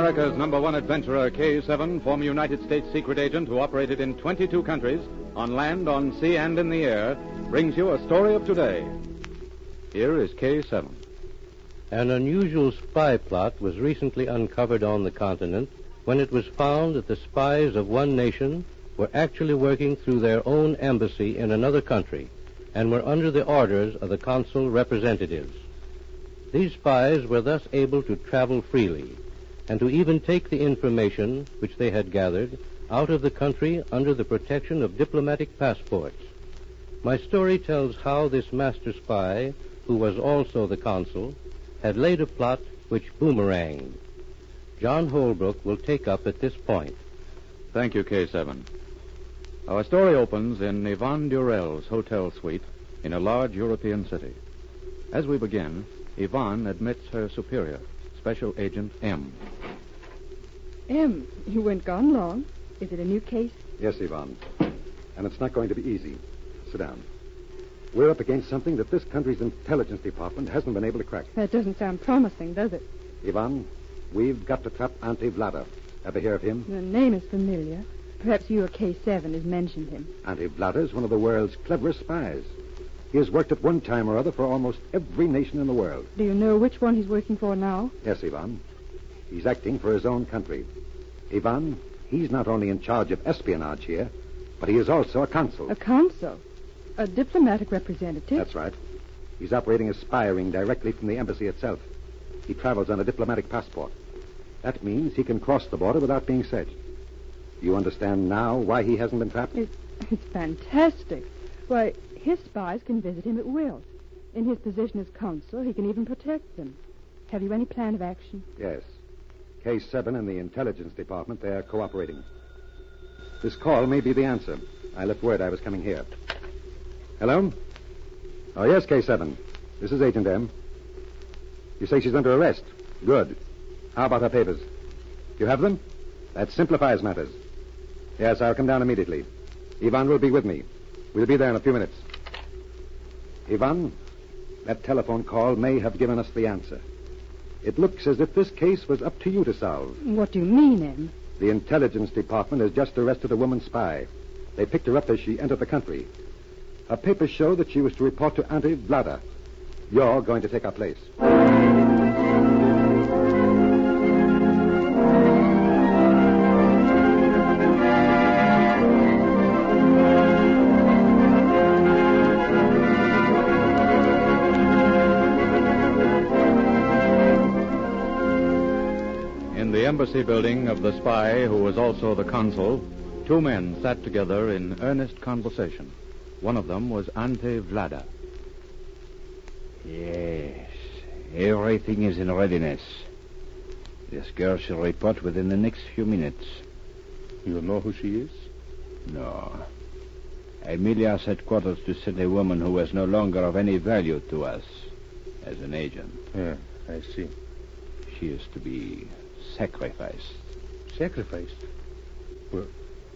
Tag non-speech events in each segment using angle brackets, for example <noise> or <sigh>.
America's number one adventurer, K7, former United States secret agent who operated in 22 countries, on land, on sea, and in the air, brings you a story of today. Here is K7. An unusual spy plot was recently uncovered on the continent when it was found that the spies of one nation were actually working through their own embassy in another country and were under the orders of the consul representatives. These spies were thus able to travel freely and to even take the information which they had gathered out of the country under the protection of diplomatic passports. My story tells how this master spy, who was also the consul, had laid a plot which boomeranged. John Holbrook will take up at this point. Thank you, K7. Our story opens in Yvonne Durell's hotel suite in a large European city. As we begin, Yvonne admits her superior, Special Agent M. M, you weren't gone long. Is it a new case? Yes, Yvonne. And it's not going to be easy. Sit down. We're up against something that this country's intelligence department hasn't been able to crack. That doesn't sound promising, does it? Yvonne, we've got to trap Ante Vlada. Ever hear of him? The name is familiar. Perhaps you or K7 has mentioned him. Ante Vlada is one of the world's cleverest spies. He has worked at one time or other for almost every nation in the world. Do you know which one he's working for now? Yes, Yvonne. He's acting for his own country. Yvonne, he's not only in charge of espionage here, but he is also a consul. A consul? A diplomatic representative? That's right. He's operating a spy ring directly from the embassy itself. He travels on a diplomatic passport. That means he can cross the border without being searched. You understand now why he hasn't been trapped? It's, it's fantastic. Why, his spies can visit him at will. In his position as consul, he can even protect them. Have you any plan of action? Yes. K7 and the intelligence department, they're cooperating. This call may be the answer. I left word I was coming here. Hello? Oh, yes, K7. This is Agent M. You say she's under arrest. Good. How about her papers? You have them? That simplifies matters. Yes, I'll come down immediately. Yvonne will be with me. We'll be there in a few minutes. Yvonne, that telephone call may have given us the answer. It looks as if this case was up to you to solve. What do you mean, Em? The intelligence department has just arrested a woman spy. They picked her up as she entered the country. Her papers show that she was to report to Ante Vlada. You're going to take her place. Embassy building of the spy who was also the consul, two men sat together in earnest conversation. One of them was Ante Vlada. Yes, everything is in readiness. This girl shall report within the next few minutes. You know who she is? No. I merely asked headquarters to send a woman who was no longer of any value to us as an agent. Yeah, I see. She is to be sacrificed. Sacrificed? Well,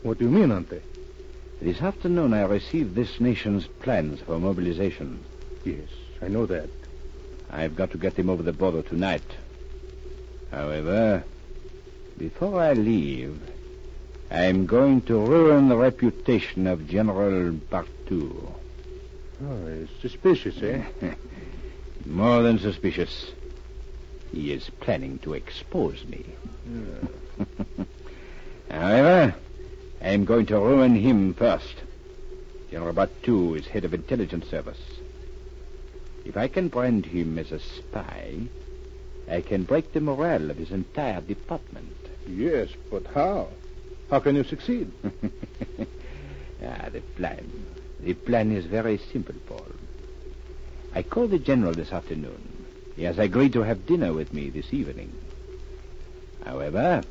what do you mean, Ante? This afternoon I received this nation's plans for mobilization. Yes, I know that. I've got to get them over the border tonight. However, before I leave, I'm going to ruin the reputation of General Bartu. Oh, it's suspicious, eh? <laughs> More than suspicious. He is planning to expose me. <laughs> However, I'm going to ruin him first. General Bartu is head of intelligence service. If I can brand him as a spy, I can break the morale of his entire department. Yes, but how? How can you succeed? <laughs> ah, the plan. The plan is very simple, Paul. I called the general this afternoon. He has agreed to have dinner with me this evening. However,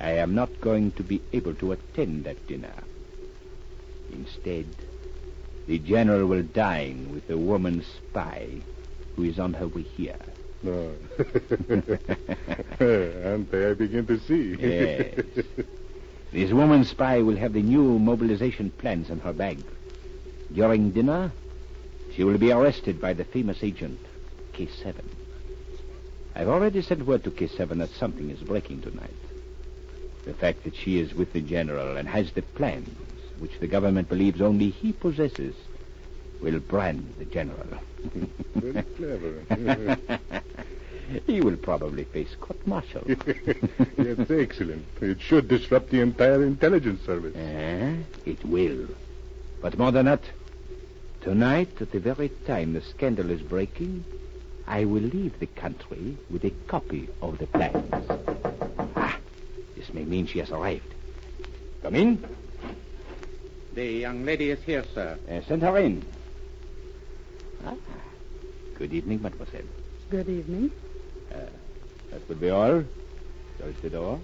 I am not going to be able to attend that dinner. Instead, the general will dine with a woman spy who is on her way here. Ah. <laughs> No. Ante, I begin to see. Yes. This woman spy will have the new mobilization plans in her bag. During dinner, she will be arrested by the famous agent, K7. I've already sent word to K7 that something is breaking tonight. The fact that she is with the general and has the plans, which the government believes only he possesses, will brand the general. Very clever. <laughs> he will probably face court-martial. That's <laughs> excellent. It should disrupt the entire intelligence service. Eh? It will. But more than that, tonight, at the very time the scandal is breaking, I will leave the country with a copy of the plans. Ah, this may mean she has arrived. Come in. The young lady is here, sir. Uh, send her in. Ah, good evening, mademoiselle. Good evening. That will be all. Close the door.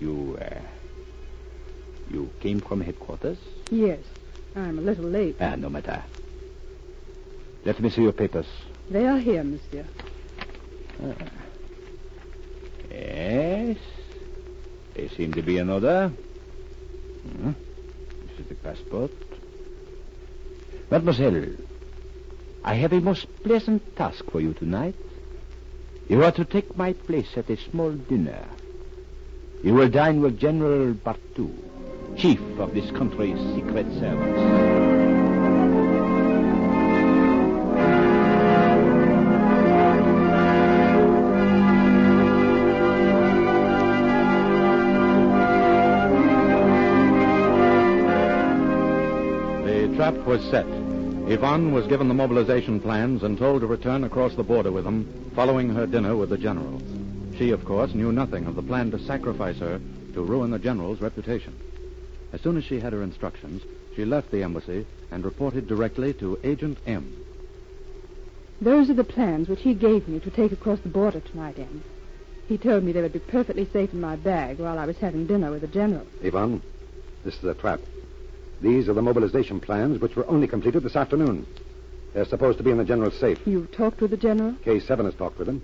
You, uh, you came from headquarters? Yes, I'm a little late. Ah, no matter. Let me see your papers. They are here, monsieur. Yes. They seem to be in order. Hmm. This is the passport. Mademoiselle, I have a most pleasant task for you tonight. You are to take my place at a small dinner. You will dine with General Bartu, chief of this country's secret service. Was set. Yvonne was given the mobilization plans and told to return across the border with them following her dinner with the general. She, of course, knew nothing of the plan to sacrifice her to ruin the general's reputation. As soon as she had her instructions, she left the embassy and reported directly to Agent M. Those are the plans which he gave me to take across the border tonight, Em. He told me they would be perfectly safe in my bag while I was having dinner with the general. Yvonne, this is a trap. These are the mobilization plans which were only completed this afternoon. They're supposed to be in the general's safe. You've talked with the general? K7 has talked with him.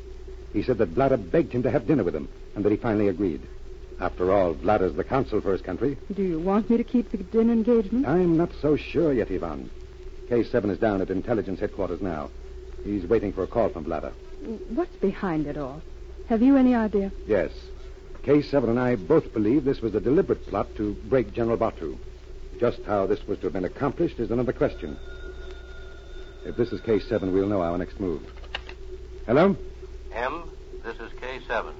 He said that Vlada begged him to have dinner with him, and that he finally agreed. After all, Vlada's the consul for his country. Do you want me to keep the dinner engagement? I'm not so sure yet, Yvonne. K7 is down at intelligence headquarters now. He's waiting for a call from Vlada. What's behind it all? Have you any idea? Yes. K7 and I both believe this was a deliberate plot to break General Bartu. Just how this was to have been accomplished is another question. If this is K7, we'll know our next move. Hello? M, this is K7.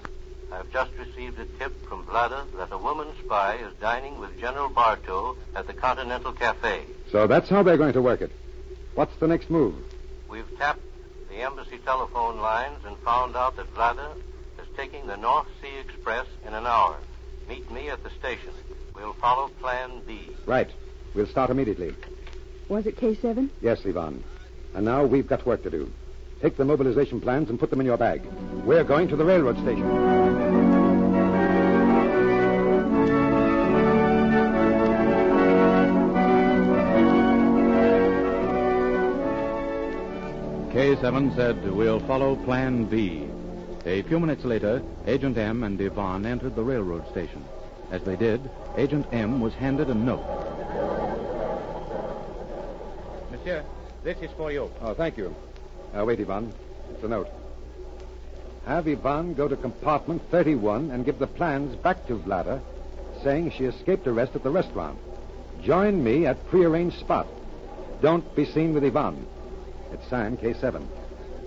I've just received a tip from Vlada that a woman spy is dining with General Bartu at the Continental Cafe. So that's how they're going to work it. What's the next move? We've tapped the embassy telephone lines and found out that Vlada is taking the North Sea Express in an hour. Meet me at the station. We'll follow Plan B. Right. We'll start immediately. Was it K7? Yes, Yvonne. And now we've got work to do. Take the mobilization plans and put them in your bag. We're going to the railroad station. K7 said, We'll follow Plan B. A few minutes later, Agent M and Yvonne entered the railroad station. As they did, Agent M was handed a note. Monsieur, this is for you. Oh, thank you. Uh, wait, Yvonne. It's a note. Have Yvonne go to compartment 31 and give the plans back to Vlada, saying she escaped arrest at the restaurant. Join me at prearranged spot. Don't be seen with Yvonne. It's signed K7.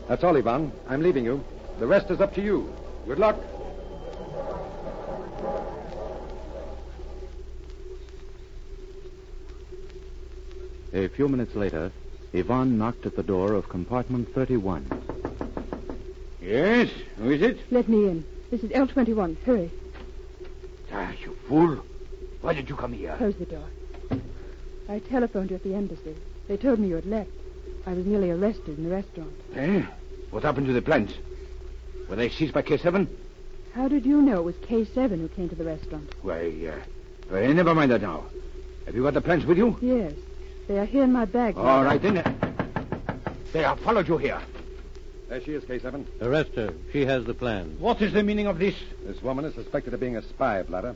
That's all, Yvonne. I'm leaving you. The rest is up to you. Good luck. A few minutes later, Yvonne knocked at the door of compartment 31. Yes? Who is it? Let me in. This is L21. Hurry. Ah, you fool. Why did you come here? Close the door. I telephoned you at the embassy. They told me you had left. I was nearly arrested in the restaurant. Eh? What happened to the plans? Were they seized by K7? How did you know it was K7 who came to the restaurant? Why, uh, never mind that now. Have you got the plans with you? Yes. They are here in my bag. All right, then. They have followed you here. There she is, K7. Arrest her. She has the plans. What is the meaning of this? This woman is suspected of being a spy, Vlada.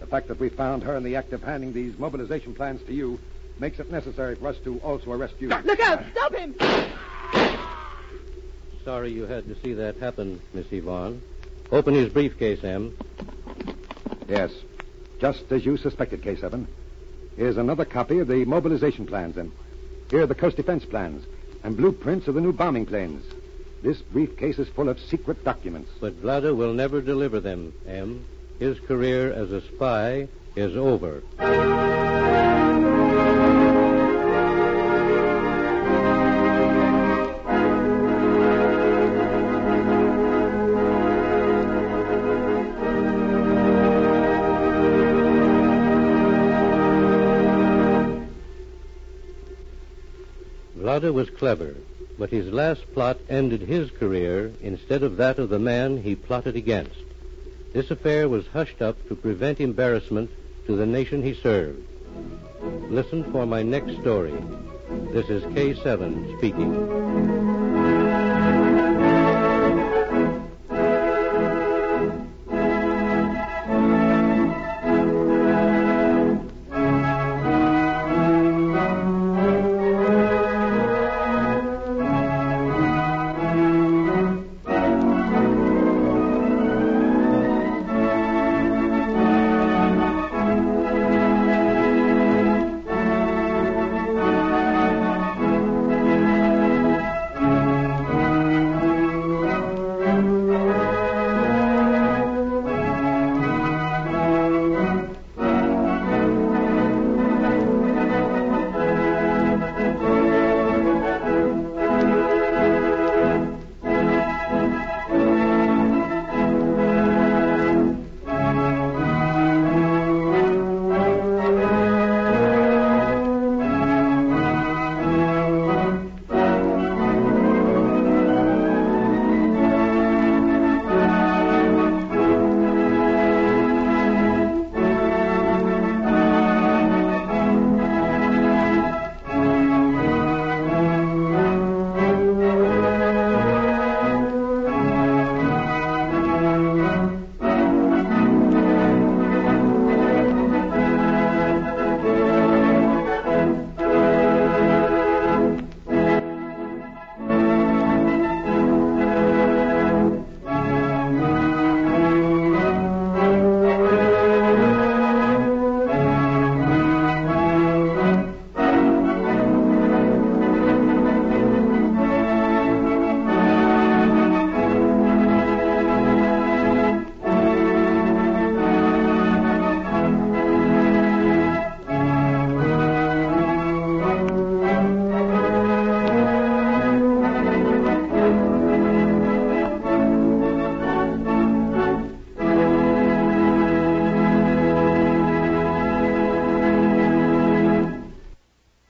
The fact that we found her in the act of handing these mobilization plans to you makes it necessary for us to also arrest you. Look out! Stop him! sorry you had to see that happen, Miss Yvonne. Open his briefcase, Em. Yes. Just as you suspected, K7. Here's another copy of the mobilization plans, and here are the coast defense plans and blueprints of the new bombing planes. This briefcase is full of secret documents. But Vlada will never deliver them, Em. His career as a spy is over. Vlada was clever, but his last plot ended his career instead of that of the man he plotted against. This affair was hushed up to prevent embarrassment to the nation he served. Listen for my next story. This is K7 speaking.